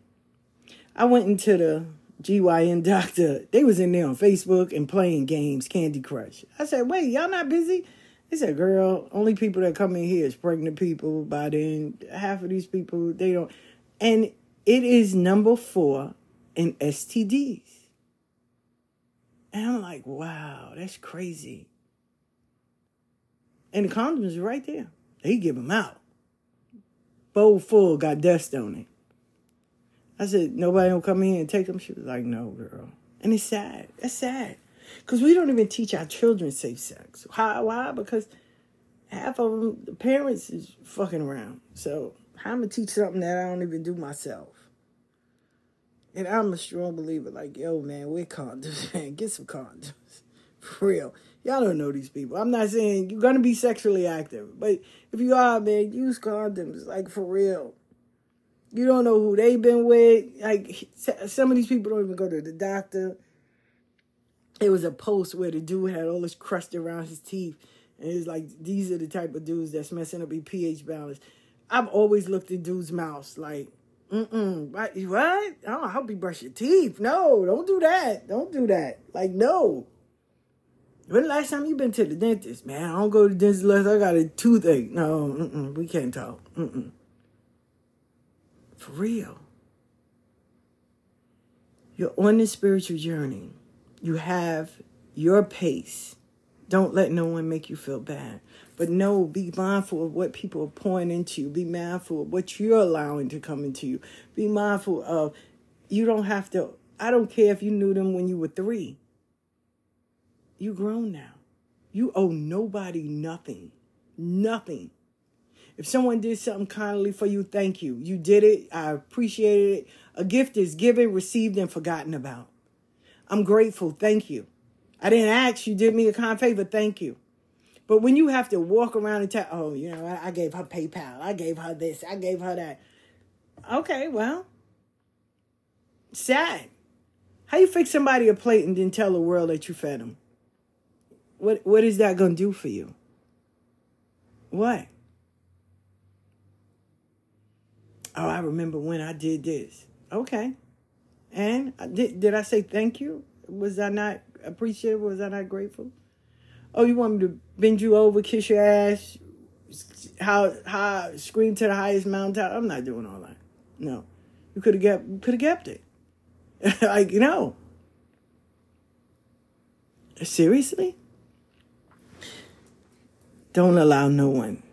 I went into the GYN doctor. They was in there on Facebook and playing games, Candy Crush. I said, wait, y'all not busy? They said, girl, only people that come in here is pregnant people. By then, half of these people, they don't. And it is number four in STDs. And I'm like, wow, that's crazy. And the condoms are right there. They give them out. Bowl full got dust on it. I said, nobody will come in and take them. She was like, no, girl. And it's sad. That's sad. Because we don't even teach our children safe sex. Why? Why? Because half of them, the parents is fucking around. So how am going to teach something that I don't even do myself? And I'm a strong believer, like, yo, man, we're condoms, man. Get some condoms. For real. Y'all don't know these people. I'm not saying you're gonna be sexually active, but if you are, man, use condoms, like for real. You don't know who they've been with. Like some of these people don't even go to the doctor. It was a post where the dude had all this crust around his teeth, and it's like these are the type of dudes that's messing up your pH balance. I've always looked at dudes' mouths like, mm-mm, what? I hope you brush your teeth. No, don't do that. Don't do that. Like, no. When the last time you been to the dentist? Man, I don't go to the dentist unless I got a toothache. No, we can't talk. Mm-mm. For real. You're on this spiritual journey. You have your pace. Don't let no one make you feel bad. But no, be mindful of what people are pouring into you. Be mindful of what you're allowing to come into you. Be mindful of you don't have to. I don't care if you knew them when you were three. You grown now. You owe nobody nothing. Nothing. If someone did something kindly for you, thank you. You did it. I appreciated it. A gift is given, received, and forgotten about. I'm grateful. Thank you. I didn't ask. You did me a kind favor. Thank you. But when you have to walk around and tell, oh, you know, I, I gave her PayPal. I gave her this. I gave her that. Okay, well, sad. How you fix somebody a plate and then tell the world that you fed them? What what is that going to do for you? What? Oh, I remember when I did this. Okay. And did did I say thank you? Was I not appreciative? Was I not grateful? Oh, you want me to bend you over, kiss your ass, how how scream to the highest mountain? I'm not doing all that. No, you could have kept could have kept it. like you know. Seriously? Don't allow no one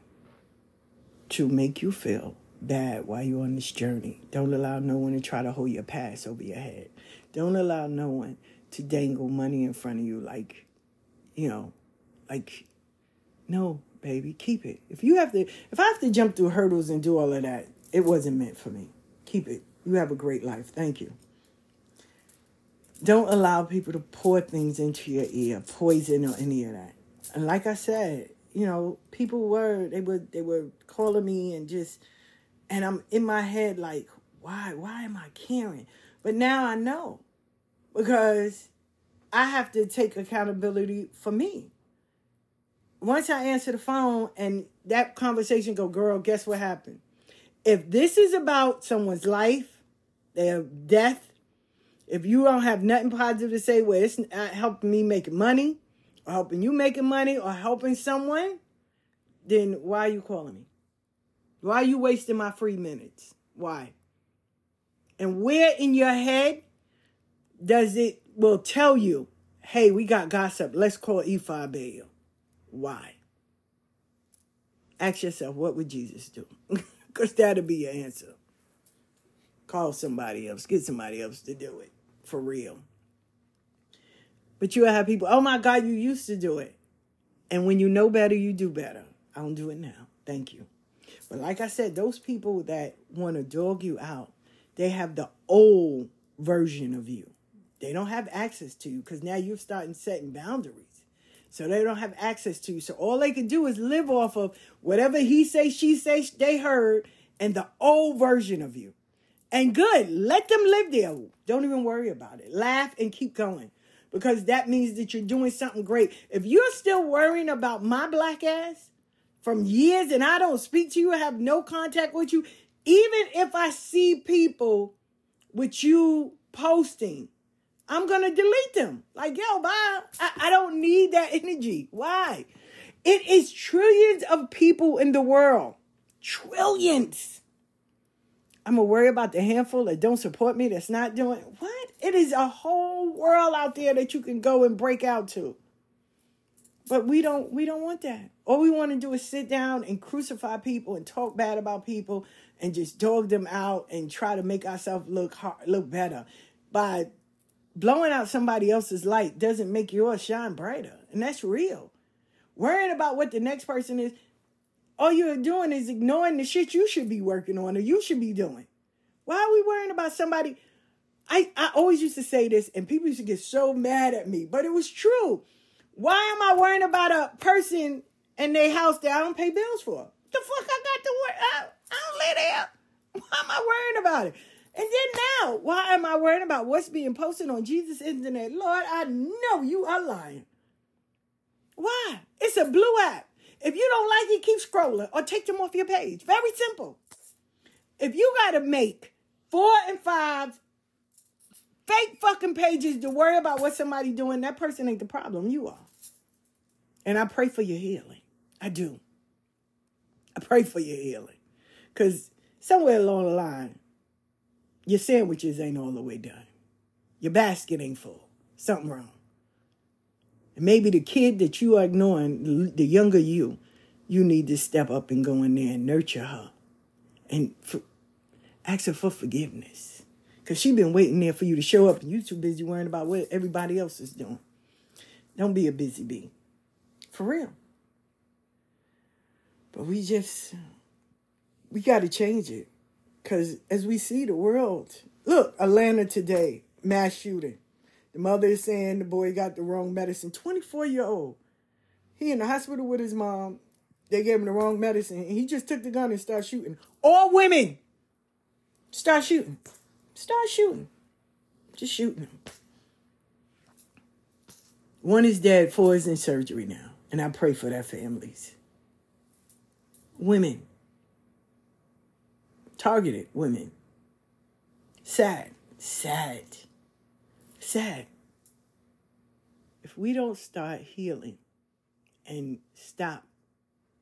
to make you feel bad while you're on this journey. Don't allow no one to try to hold your past over your head. Don't allow no one to dangle money in front of you like, you know, like, no, baby, keep it. If you have to, if I have to jump through hurdles and do all of that, it wasn't meant for me. Keep it. You have a great life. Thank you. Don't allow people to pour things into your ear, poison or any of that. And like I said, you know, people were they were they were calling me and just and I'm in my head like, why? Why am I caring? But now I know. Because I have to take accountability for me. Once I answer the phone and that conversation go, girl, guess what happened? If this is about someone's life, their death, if you don't have nothing positive to say, well, it's not helping me make money, or helping you making money or helping someone, then why are you calling me? Why are you wasting my free minutes? Why? And where in your head does it will tell you, hey, we got gossip. Let's call Ifa Bayo. Why? Ask yourself, what would Jesus do? Because that'll be your answer. Call somebody else. Get somebody else to do it. For real. But you have people, oh my God, you used to do it. And when you know better, you do better. I don't do it now. Thank you. But like I said, those people that want to dog you out, they have the old version of you. They don't have access to you because now you're starting setting boundaries. So they don't have access to you. So all they can do is live off of whatever he say, she say, they heard, and the old version of you. And good, let them live there. Don't even worry about it. Laugh and keep going because that means that you're doing something great. If you're still worrying about my black ass from years and I don't speak to you, I have no contact with you, even if I see people with you posting, I'm going to delete them. Like, yo, bye. I, I don't need that energy. Why? It is trillions of people in the world. Trillions. I'm gonna worry about the handful that don't support me, that's not doing what? It is a whole world out there that you can go and break out to. But we don't we don't want that. All we want to do is sit down and crucify people and talk bad about people and just dog them out and try to make ourselves look hard, look better. By blowing out somebody else's light doesn't make yours shine brighter. And that's real. Worrying about what the next person is, all you're doing is ignoring the shit you should be working on or you should be doing. Why are we worrying about somebody? I, I always used to say this, and people used to get so mad at me, but it was true. Why am I worrying about a person in their house that I don't pay bills for? The fuck I got to worry? I, uh, I don't live there. Why am I worrying about it? And then now, why am I worrying about what's being posted on Jesus' internet? Lord, I know you are lying. Why? It's a blue app. If you don't like it, keep scrolling or take them off your page. Very simple. If you got to make four and five fake fucking pages to worry about what somebody doing, that person ain't the problem. You are. And I pray for your healing. I do. I pray for your healing. Because somewhere along the line, your sandwiches ain't all the way done. Your basket ain't full. Something wrong. And maybe the kid that you are ignoring, the younger you, you need to step up and go in there and nurture her and for, ask her for forgiveness. Because she been waiting there for you to show up and you too busy worrying about what everybody else is doing. Don't be a busy bee. For real. But we just, we got to change it. Because as we see the world, look, Atlanta today, mass shooting. The mother is saying the boy got the wrong medicine. 24 year old. He in the hospital with his mom. They gave him the wrong medicine. And he just took the gun and started shooting. All women. Start shooting. Start shooting. Just shooting them. One is dead, four is in surgery now. And I pray for their families. Women. Targeted women. Sad. Sad sad. If we don't start healing and stop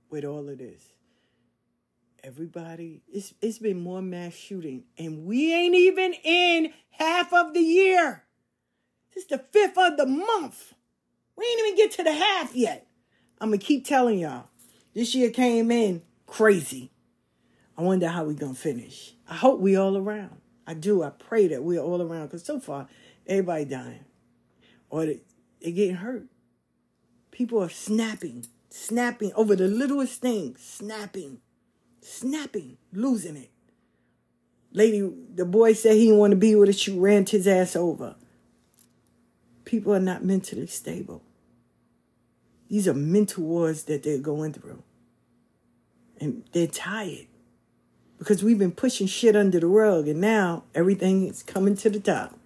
with all of this, everybody, it's, it's been more mass shooting, and we ain't even in half of the year. This is the fifth of the month. We ain't even get to the half yet. I'm gonna keep telling y'all. This year came in crazy. I wonder how we gonna finish. I hope we all around. I do. I pray that we're all around because so far Everybody dying. Or they, they getting hurt. People are snapping, snapping over the littlest thing, snapping, snapping, losing it. Lady, the boy said he didn't want to be with her. She ran his ass over. People are not mentally stable. These are mental wars that they're going through. And they're tired because we've been pushing shit under the rug and now everything is coming to the top.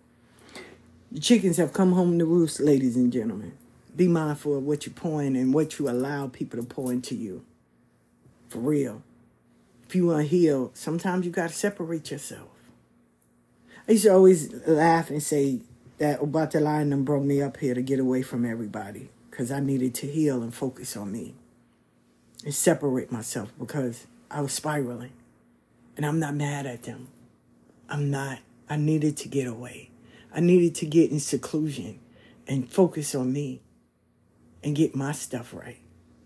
The chickens have come home to roost, ladies and gentlemen. Be mindful of what you're pouring and what you allow people to pour into you. For real. If you heal, sometimes you got to separate yourself. I used to always laugh and say that Obatala them brought me up here to get away from everybody because I needed to heal and focus on me and separate myself because I was spiraling. And I'm not mad at them. I'm not. I needed to get away. I needed to get in seclusion and focus on me and get my stuff right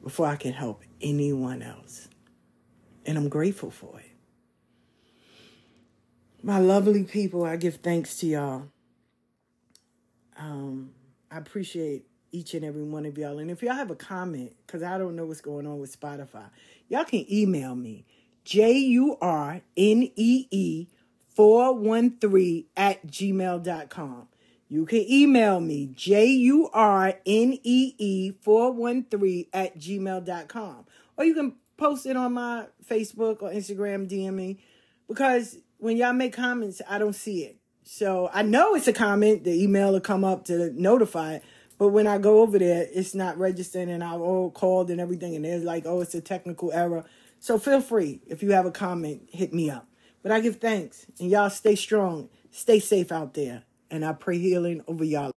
before I can help anyone else. And I'm grateful for it. My lovely people, I give thanks to y'all. Um, I appreciate each and every one of y'all. And if y'all have a comment, because I don't know what's going on with Spotify, y'all can email me, J U R N E E 413 at gmail.com. You can email me, J U R N E E 413 at gmail.com. Or you can post it on my Facebook or Instagram, DM me. Because when y'all make comments, I don't see it. So I know it's a comment. The email will come up to notify it. But when I go over there, it's not registered and I've all called and everything. And they're like, oh, it's a technical error. So feel free. If you have a comment, hit me up. But I give thanks. And y'all stay strong. Stay safe out there. And I pray healing over y'all.